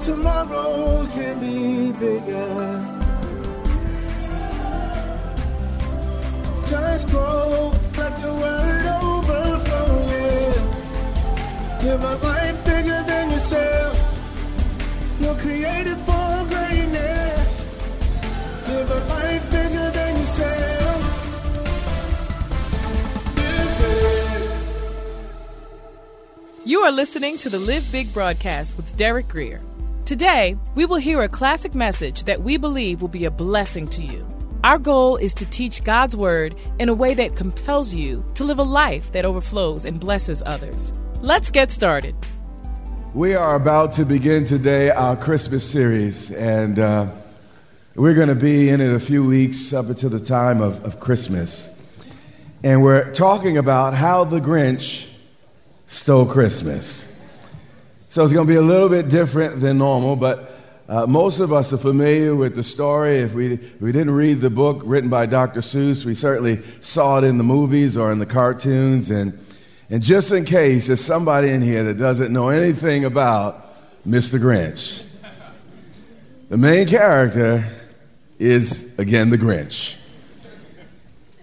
tomorrow can be bigger. Just grow, let the word overflow, a life bigger than yourself. You're created for greatness. Live a life bigger than yourself. You are listening to the Live Big broadcast with Derek Grier. Today, we will hear a classic message that we believe will be a blessing to you. Our goal is to teach God's Word in a way that compels you to live a life that overflows and blesses others. Let's get started. We are about to begin today our Christmas series, and uh, we're going to be in it a few weeks up until the time of, of Christmas. And we're talking about how the Grinch stole Christmas. So it's going to be a little bit different than normal, but uh, most of us are familiar with the story. If we, if we didn't read the book written by Dr. Seuss, we certainly saw it in the movies or in the cartoons. And, and just in case there's somebody in here that doesn't know anything about Mr. Grinch, the main character is, again, the Grinch.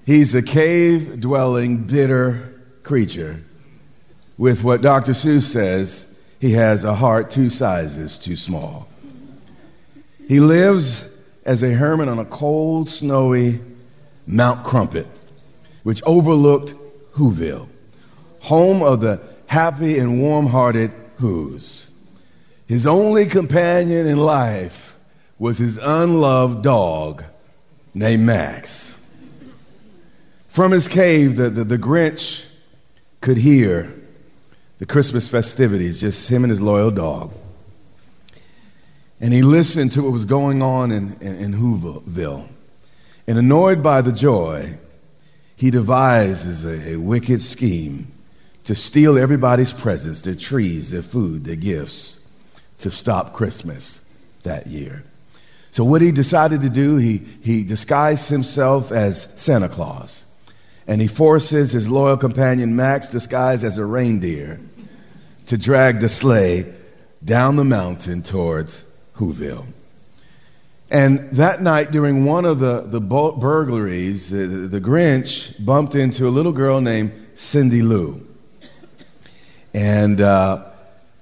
He's a cave dwelling, bitter creature with what Dr. Seuss says he has a heart two sizes too small. He lives as a hermit on a cold, snowy Mount Crumpit, which overlooked Whoville, home of the happy and warm hearted Who's. His only companion in life was his unloved dog named Max. From his cave, the, the, the Grinch could hear the Christmas festivities, just him and his loyal dog. And he listened to what was going on in, in, in Whoville. And annoyed by the joy, he devises a, a wicked scheme to steal everybody's presents, their trees, their food, their gifts, to stop Christmas that year. So, what he decided to do, he, he disguised himself as Santa Claus. And he forces his loyal companion Max, disguised as a reindeer, to drag the sleigh down the mountain towards Whoville. And that night, during one of the, the burglaries, the, the Grinch bumped into a little girl named Cindy Lou. And uh,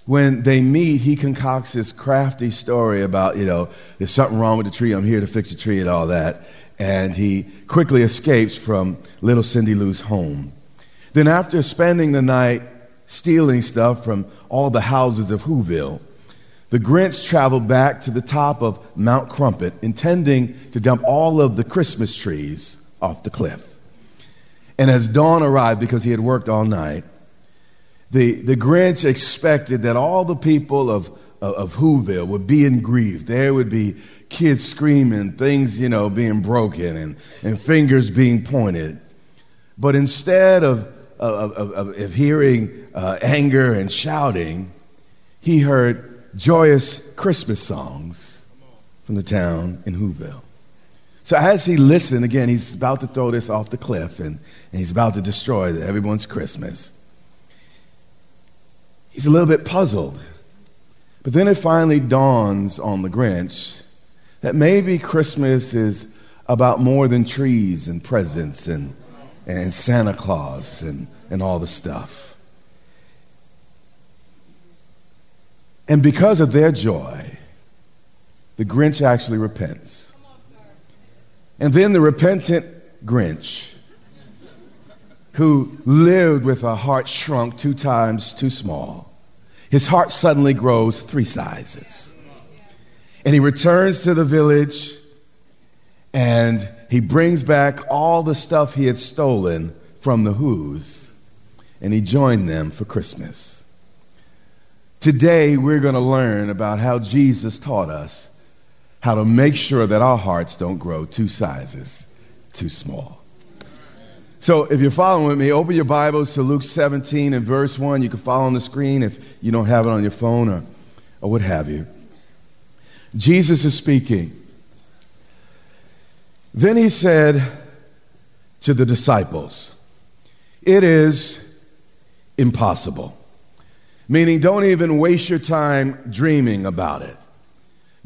when they meet, he concocts this crafty story about, you know, there's something wrong with the tree, I'm here to fix the tree, and all that. And he quickly escapes from little Cindy Lou's home. Then, after spending the night stealing stuff from all the houses of Whoville, the Grinch traveled back to the top of Mount Crumpit, intending to dump all of the Christmas trees off the cliff. And as dawn arrived, because he had worked all night, the, the Grinch expected that all the people of, of, of Whoville would be in grief. There would be kids screaming, things, you know, being broken, and, and fingers being pointed. But instead of, of, of, of hearing uh, anger and shouting, he heard joyous Christmas songs from the town in Whoville. So as he listened, again, he's about to throw this off the cliff and, and he's about to destroy everyone's Christmas. He's a little bit puzzled. But then it finally dawns on the Grinch that maybe Christmas is about more than trees and presents and, and Santa Claus and, and all the stuff. And because of their joy, the Grinch actually repents. And then the repentant Grinch, who lived with a heart shrunk two times too small, his heart suddenly grows three sizes. And he returns to the village and he brings back all the stuff he had stolen from the Who's, and he joined them for Christmas. Today, we're going to learn about how Jesus taught us how to make sure that our hearts don't grow two sizes too small. So, if you're following with me, open your Bibles to Luke 17 and verse 1. You can follow on the screen if you don't have it on your phone or, or what have you. Jesus is speaking. Then he said to the disciples, It is impossible. Meaning, don't even waste your time dreaming about it.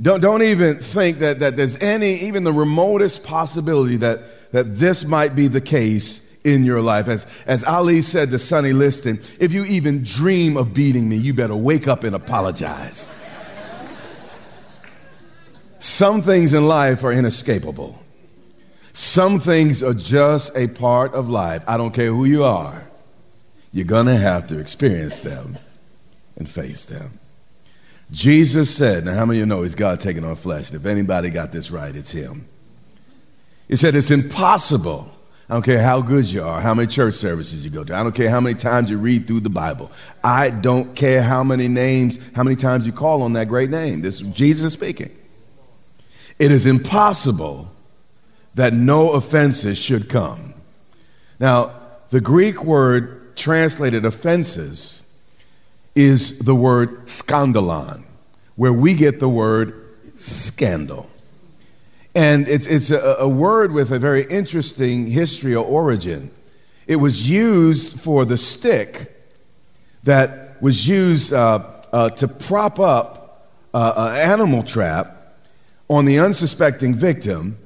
Don't, don't even think that, that there's any, even the remotest possibility that, that this might be the case in your life. As, as Ali said to Sonny Liston, if you even dream of beating me, you better wake up and apologize. Some things in life are inescapable. Some things are just a part of life. I don't care who you are. You're going to have to experience them and face them. Jesus said, now how many of you know he's God taking on flesh? If anybody got this right, it's him. He said, it's impossible I don't care how good you are, how many church services you go to. I don't care how many times you read through the Bible. I don't care how many names, how many times you call on that great name. This is Jesus speaking. It is impossible that no offenses should come. Now, the Greek word translated offenses is the word skandalon, where we get the word scandal. And it's, it's a, a word with a very interesting history or origin. It was used for the stick that was used uh, uh, to prop up uh, an animal trap on the unsuspecting victim.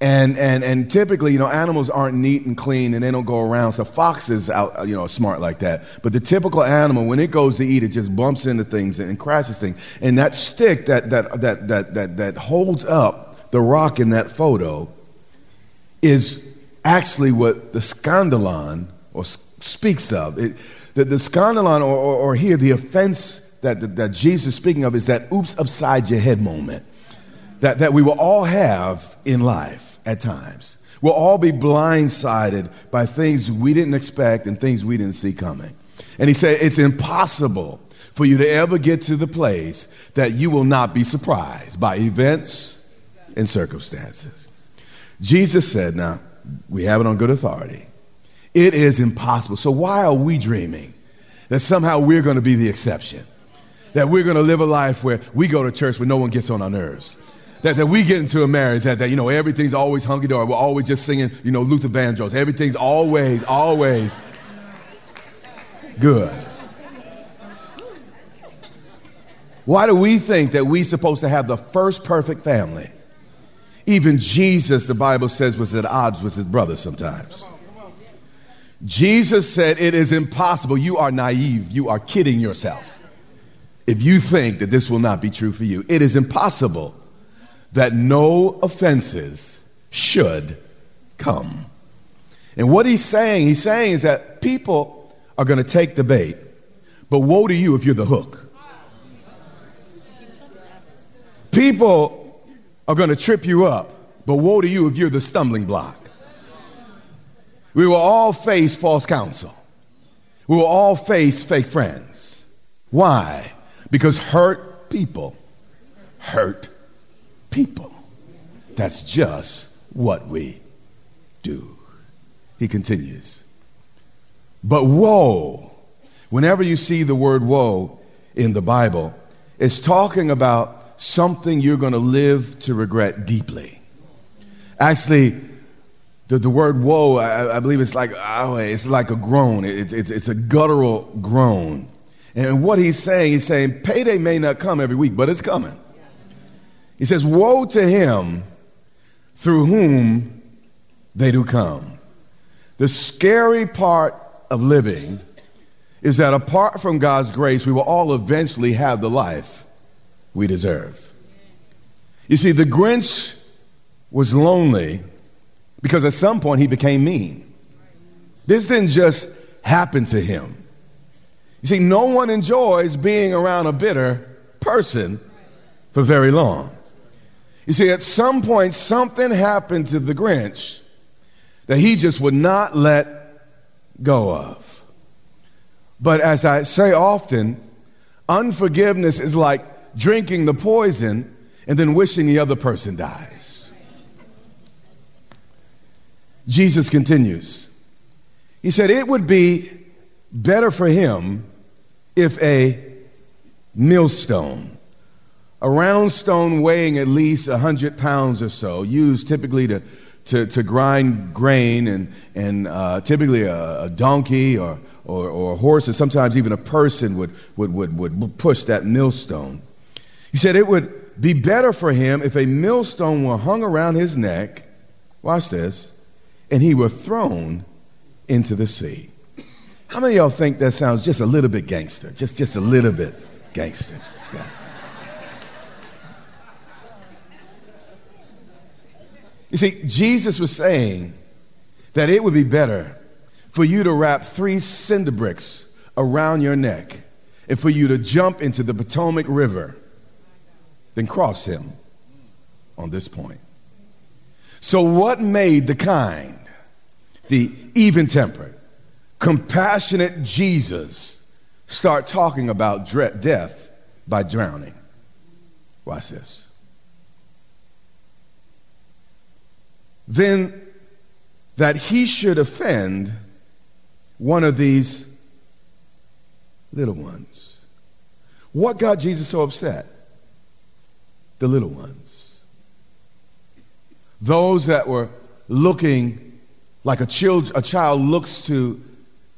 And, and, and typically, you know, animals aren't neat and clean and they don't go around. So foxes out, uh, you know, smart like that. But the typical animal, when it goes to eat, it just bumps into things and, and crashes things. And that stick that, that, that, that, that, that holds up the rock in that photo is actually what the scandalon or speaks of. It, the, the scandalon, or, or, or, here, the offense that, that, that Jesus is speaking of is that oops upside your head moment that, that we will all have in life at times. We'll all be blindsided by things we didn't expect and things we didn't see coming. And he said, it's impossible for you to ever get to the place that you will not be surprised by events and circumstances. Jesus said, now, we have it on good authority. It is impossible. So why are we dreaming that somehow we're going to be the exception? That we're going to live a life where we go to church where no one gets on our nerves? That, that we get into a marriage that, that, you know, everything's always hunky dory. We're always just singing, you know, Luther Vandross. Everything's always, always good. Why do we think that we're supposed to have the first perfect family? Even Jesus, the Bible says, was at odds with his brother sometimes. Jesus said, It is impossible. You are naive. You are kidding yourself. If you think that this will not be true for you, it is impossible that no offenses should come. And what he's saying, he's saying is that people are going to take the bait, but woe to you if you're the hook. People are going to trip you up, but woe to you if you're the stumbling block. We will all face false counsel. We will all face fake friends. Why? Because hurt people hurt people. That's just what we do. He continues. But woe, whenever you see the word woe in the Bible, it's talking about something you're going to live to regret deeply. Actually, the, the word woe, I, I believe it's like, oh, it's like a groan. It's, it's, it's a guttural groan. And what he's saying, he's saying, payday may not come every week, but it's coming. He says, Woe to him through whom they do come. The scary part of living is that apart from God's grace, we will all eventually have the life we deserve. You see, the Grinch was lonely because at some point he became mean. This didn't just happen to him. You see, no one enjoys being around a bitter person for very long. You see, at some point, something happened to the Grinch that he just would not let go of. But as I say often, unforgiveness is like drinking the poison and then wishing the other person dies. Jesus continues. He said, It would be better for him if a millstone, a round stone weighing at least 100 pounds or so, used typically to, to, to grind grain and, and uh, typically a, a donkey or, or, or, a horse, and sometimes even a person would, would, would, would push that millstone. He said it would be better for him if a millstone were hung around his neck, watch this, and he were thrown into the sea. How many of y'all think that sounds just a little bit gangster? Just, just a little bit gangster. Yeah. You see, Jesus was saying that it would be better for you to wrap three cinder bricks around your neck and for you to jump into the Potomac River than cross him on this point. So, what made the kind, the even tempered, compassionate Jesus start talking about death by drowning? Watch this. Then that he should offend one of these little ones. What got Jesus so upset? The little ones. Those that were looking like a child, a child looks to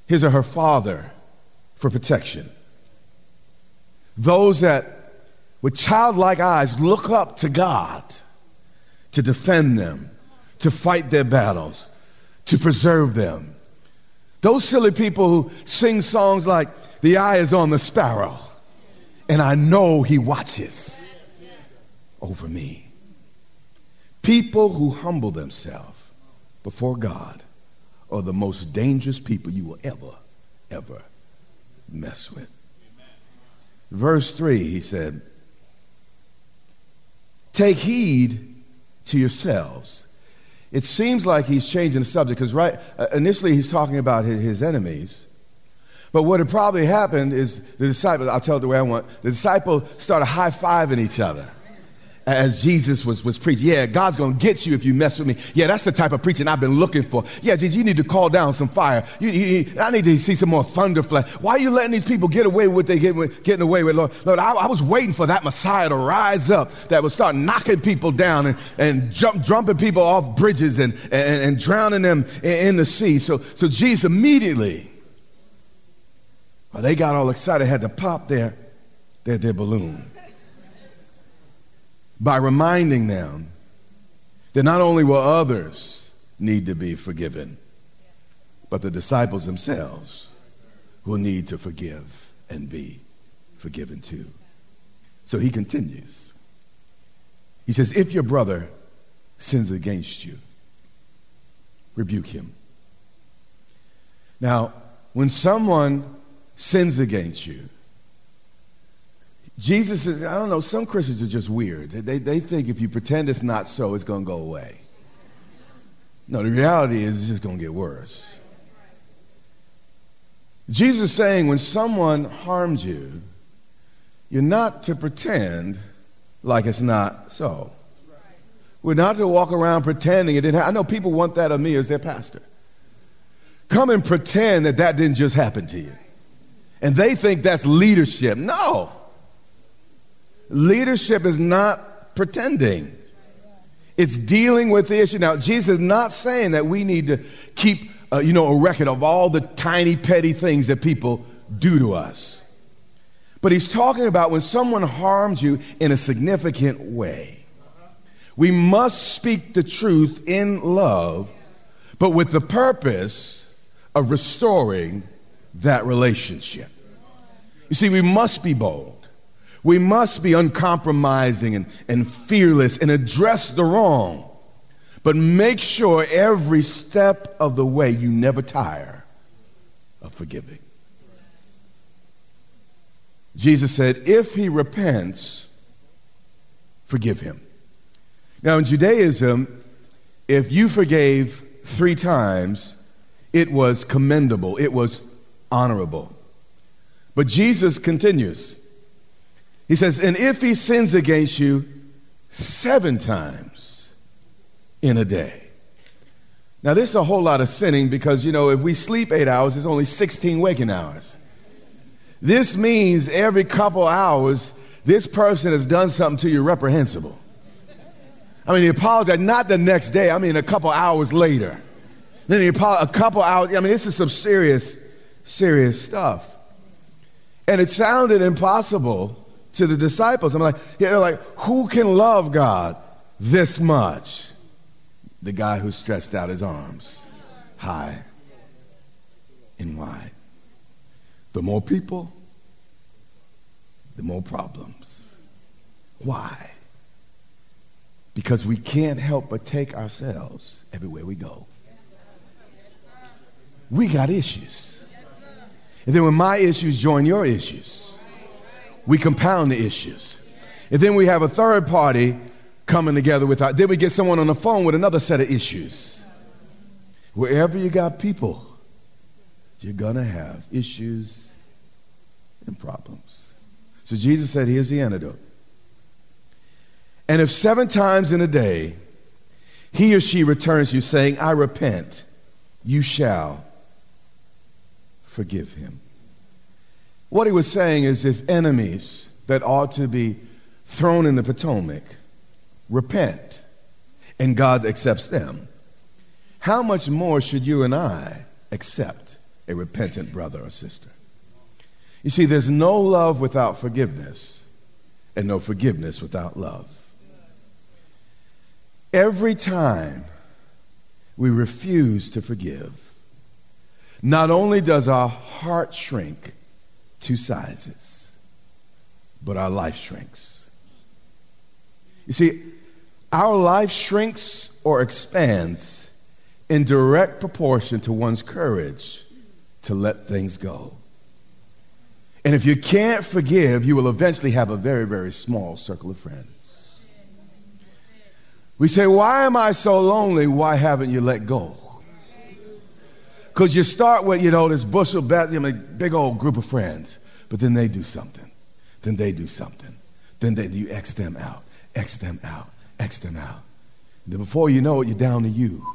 his or her father for protection. Those that, with childlike eyes, look up to God to defend them, to fight their battles, to preserve them. Those silly people who sing songs like, The eye is on the sparrow, and I know he watches over me. People who humble themselves before God are the most dangerous people you will ever, ever mess with. Verse 3, he said, Take heed to yourselves it seems like he's changing the subject because right uh, initially he's talking about his, his, enemies. But what had probably happened is the disciples, I'll tell it the way I want, the disciples started high fiving each other as Jesus was, was preaching. Yeah, God's going to get you if you mess with me. Yeah, that's the type of preaching I've been looking for. Yeah, Jesus, you need to call down some fire. You, you, I need to see some more thunder flash. Why are you letting these people get away with what they get getting away with, Lord? Lord, I, I, was waiting for that Messiah to rise up that would start knocking people down and, and jump, jumping people off bridges and, and, and drowning them in, in the sea. So, so Jesus immediately, well, they got all excited, had to pop their, their, their balloon by reminding them that not only will others need to be forgiven, but the disciples themselves will need to forgive and be forgiven too. So he continues. He says, If your brother sins against you, rebuke him. Now, when someone sins against you, Jesus is, I don't know, some Christians are just weird. They, they think if you pretend it's not so, it's going to go away. No, the reality is it's just going to get worse. Jesus is saying when someone harms you, you're not to pretend like it's not so. We're not to walk around pretending it didn't happen. I know people want that of me as their pastor. Come and pretend that that didn't just happen to you. And they think that's leadership. No. Leadership is not pretending. It's dealing with the issue. Now, Jesus is not saying that we need to keep, uh, you know, a record of all the tiny, petty things that people do to us. But he's talking about when someone harms you in a significant way. We must speak the truth in love, but with the purpose of restoring that relationship. You see, we must be bold. We must be uncompromising and, and fearless and address the wrong. But make sure every step of the way you never tire of forgiving. Jesus said, if he repents, forgive him. Now, in Judaism, if you forgave three times, it was commendable, it was honorable. But Jesus continues. He says, And if he sins against you seven times in a day. Now, this is a whole lot of sinning because, you know, if we sleep eight hours, it's only 16 waking hours. This means every couple hours, this person has done something to you reprehensible. I mean, he apologized, not the next day, I mean, a couple hours later. Then he apologized, a couple hours, I mean, this is some serious, serious stuff. And it sounded impossible to the disciples. I'm like, yeah, they're like, who can love God this much? The guy who stretched out his arms high and wide. The more people, the more problems. Why? Because we can't help but take ourselves everywhere we go. We got issues. And then when my issues join your issues, we compound the issues. And then we have a third party coming together with our, then we get someone on the phone with another set of issues. Wherever you got people, you're going to have issues and problems. So Jesus said, here's the antidote. And if seven times in a day he or she returns you saying, I repent, you shall forgive him. What he was saying is if enemies that ought to be thrown in the Potomac repent and God accepts them, how much more should you and I accept a repentant brother or sister? You see, there's no love without forgiveness, and no forgiveness without love. Every time we refuse to forgive, not only does our heart shrink two sizes, but our life shrinks. You see, our life shrinks or expands in direct proportion to one's courage to let things go. And if you can't forgive, you will eventually have a very, very small circle of friends. We say, Why am I so lonely? Why haven't you let go? Because you start with, you know, this bushel, you know, big old group of friends, but then they do something. Then they do something. Then they, you X them out, X them out, X them out. And then before you know it, you're down to you.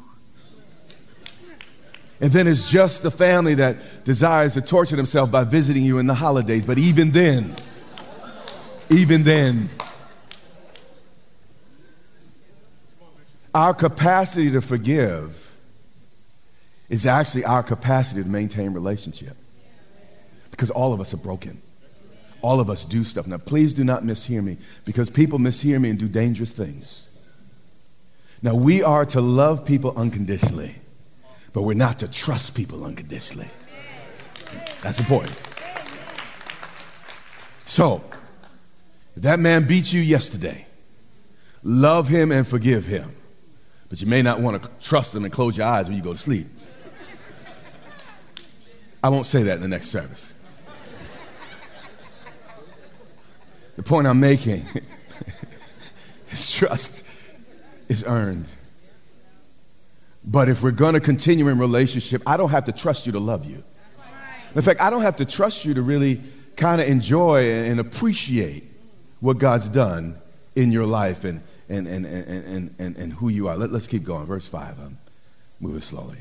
And then it's just the family that desires to torture themselves by visiting you in the holidays. But even then, even then, our capacity to forgive is actually our capacity to maintain relationship. Because all of us are broken. All of us do stuff. Now, please do not mishear me because people mishear me and do dangerous things. Now, we are to love people unconditionally. But we're not to trust people unconditionally. That's important. So, if that man beat you yesterday, love him and forgive him. But you may not want to trust him and close your eyes when you go to sleep. I won't say that in the next service. The point I'm making is trust is earned. But if we're going to continue in relationship, I don't have to trust you to love you. In fact, I don't have to trust you to really kind of enjoy and appreciate what God's done in your life and, and, and, and, and, and, who you are. Let, us keep going. Verse 5. I'm moving slowly.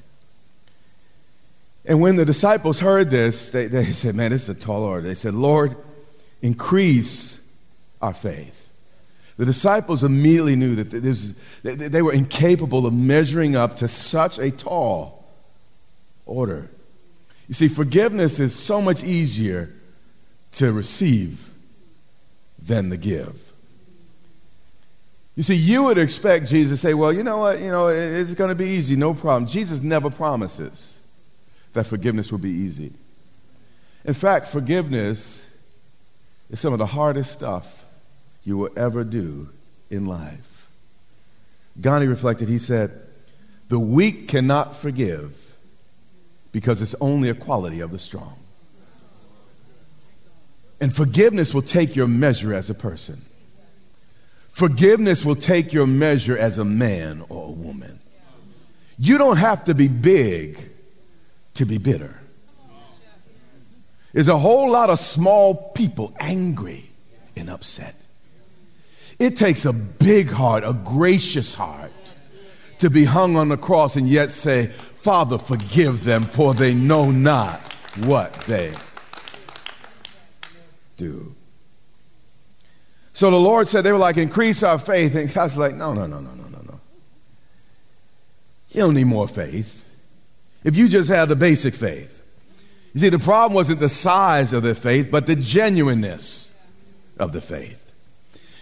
And when the disciples heard this, they, they said, Man, this is a tall order. They said, Lord, increase our faith. The disciples immediately knew that was, they were incapable of measuring up to such a tall order. You see, forgiveness is so much easier to receive than to give. You see, you would expect Jesus to say, Well, you know what? You know, it's going to be easy, no problem. Jesus never promises that forgiveness will be easy. In fact, forgiveness is some of the hardest stuff you will ever do in life. Gandhi reflected, he said, The weak cannot forgive because it's only a quality of the strong. And forgiveness will take your measure as a person. Forgiveness will take your measure as a man or a woman. You don't have to be big to be bitter. There's a whole lot of small people angry and upset. It takes a big heart, a gracious heart, to be hung on the cross and yet say, Father, forgive them, for they know not what they do. So the Lord said, they were like, increase our faith. And God's like, no, no, no, no, no, no, no. You don't need more faith. If you just have the basic faith. You see, the problem wasn't the size of the faith, but the genuineness of the faith.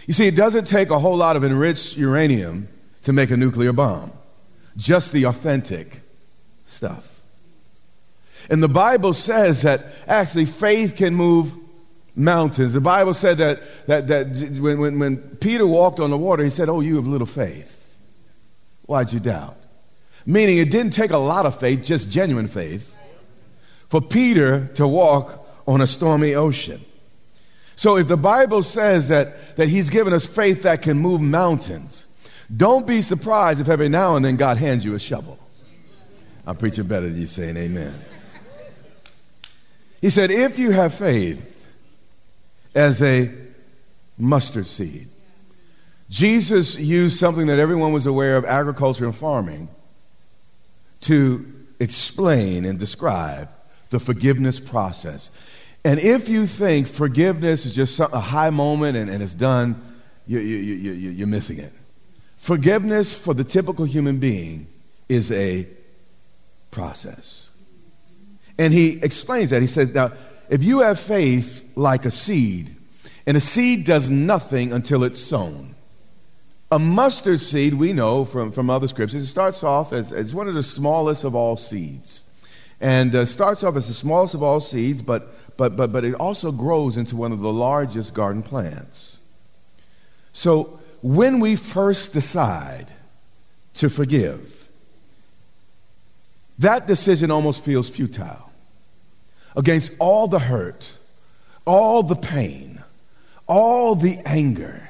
You see, it doesn't take a whole lot of enriched uranium to make a nuclear bomb, just the authentic stuff. And the Bible says that actually faith can move mountains. The Bible said that, that, that when, when, when Peter walked on the water, he said, Oh, you have little faith. Why'd you doubt? Meaning it didn't take a lot of faith, just genuine faith, for Peter to walk on a stormy ocean. So if the Bible says that, that he's given us faith that can move mountains, don't be surprised if every now and then God hands you a shovel. I'm preaching better than you saying amen. He said, if you have faith as a mustard seed. Jesus used something that everyone was aware of agriculture and farming to explain and describe the forgiveness process. And if you think forgiveness is just a high moment and, and it's done, you, you, you, you, you're missing it. Forgiveness for the typical human being is a process. And he explains that. He says, now, if you have faith like a seed, and a seed does nothing until it's sown. A mustard seed, we know from, from other scriptures, it starts off as, as one of the smallest of all seeds. And uh, starts off as the smallest of all seeds, but, but, but, but it also grows into one of the largest garden plants. So when we first decide to forgive, that decision almost feels futile against all the hurt, all the pain, all the anger.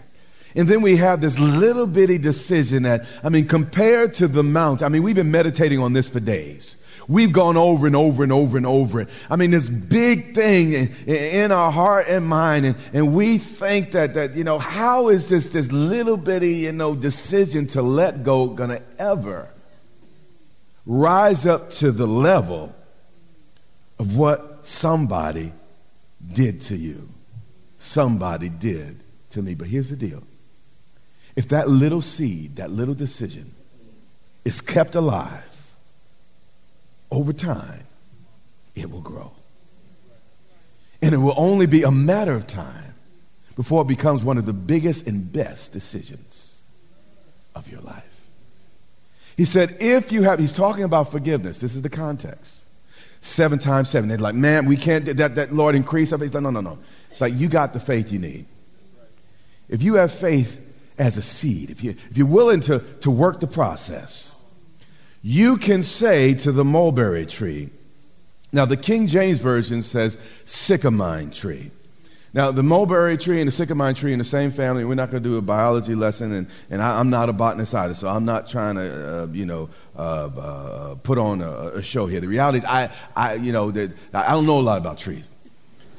And then we have this little bitty decision that, I mean, compared to the mount, I mean, we've been meditating on this for days. We've gone over and over and over and over it. I mean, this big thing in, in our heart and mind, and, and we think that, that, you know, how is this, this little bitty, you know, decision to let go gonna ever rise up to the level of what somebody did to you. Somebody did to me. But here's the deal if that little seed, that little decision, is kept alive over time, it will grow. And it will only be a matter of time before it becomes one of the biggest and best decisions of your life. He said, if you have, he's talking about forgiveness. This is the context seven times seven. They're like, man, we can't, that, that Lord increase our faith. No, no, no. It's like, you got the faith you need. If you have faith as a seed, if, you, if you're willing to, to work the process, you can say to the mulberry tree, now the King James Version says sycamine tree. Now, the mulberry tree and the sycamine tree in the same family, we're not going to do a biology lesson, and, and I, am not a botanist either, so I'm not trying to, uh, you know, uh, uh, put on a, a, show here. The reality is, I, I you know, that I don't know a lot about trees.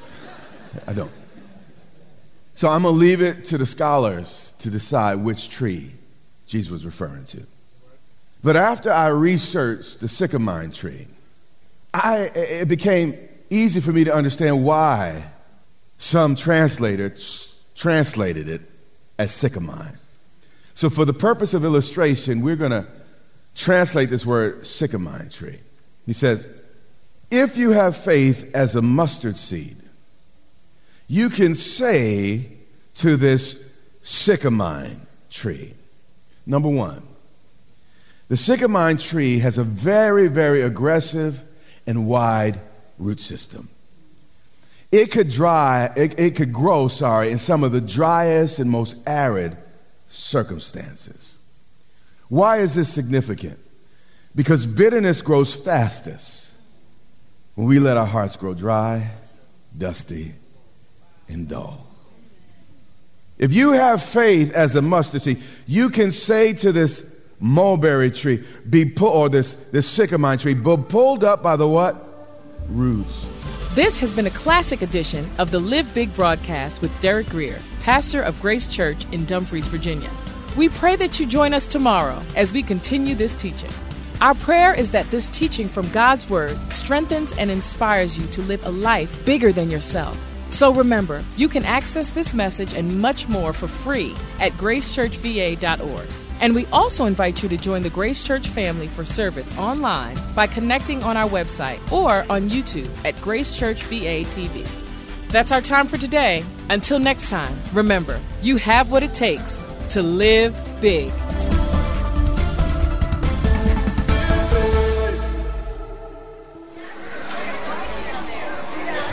I don't. So I'm going to leave it to the scholars to decide which tree Jesus was referring to. But after I researched the sycamine tree, I, it became easy for me to understand why some translators translated it as sycamine. So, for the purpose of illustration, we're going to translate this word sycamine tree. He says, If you have faith as a mustard seed, you can say to this sycamine tree, number one, the sycamine tree has a very, very aggressive and wide root system it could dry, it, it could grow, sorry, in some of the driest and most arid circumstances. Why is this significant? Because bitterness grows fastest when we let our hearts grow dry, dusty, and dull. If you have faith as a mustard seed, you can say to this mulberry tree be pulled, or this, this sycamore tree, be pulled up by the what? Roots. This has been a classic edition of the Live Big broadcast with Derek Grier, pastor of Grace Church in Dumfries, Virginia. We pray that you join us tomorrow as we continue this teaching. Our prayer is that this teaching from God's Word strengthens and inspires you to live a life bigger than yourself. So remember, you can access this message and much more for free at gracechurchva.org. And we also invite you to join the Grace Church family for service online by connecting on our website or on YouTube at Grace Church VA TV. That's our time for today. Until next time, remember, you have what it takes to live big.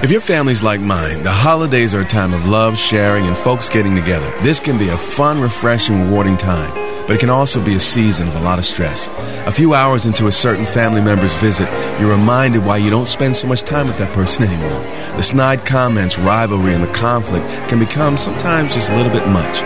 If your family's like mine, the holidays are a time of love, sharing, and folks getting together. This can be a fun, refreshing, rewarding time, but it can also be a season of a lot of stress. A few hours into a certain family member's visit, you're reminded why you don't spend so much time with that person anymore. The snide comments, rivalry, and the conflict can become sometimes just a little bit much.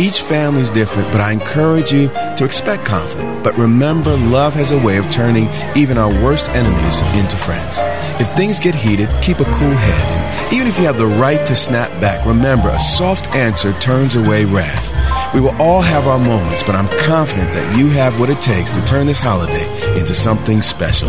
Each family is different, but I encourage you to expect conflict. But remember, love has a way of turning even our worst enemies into friends. If things get heated, keep a cool head. And even if you have the right to snap back, remember a soft answer turns away wrath. We will all have our moments, but I'm confident that you have what it takes to turn this holiday into something special.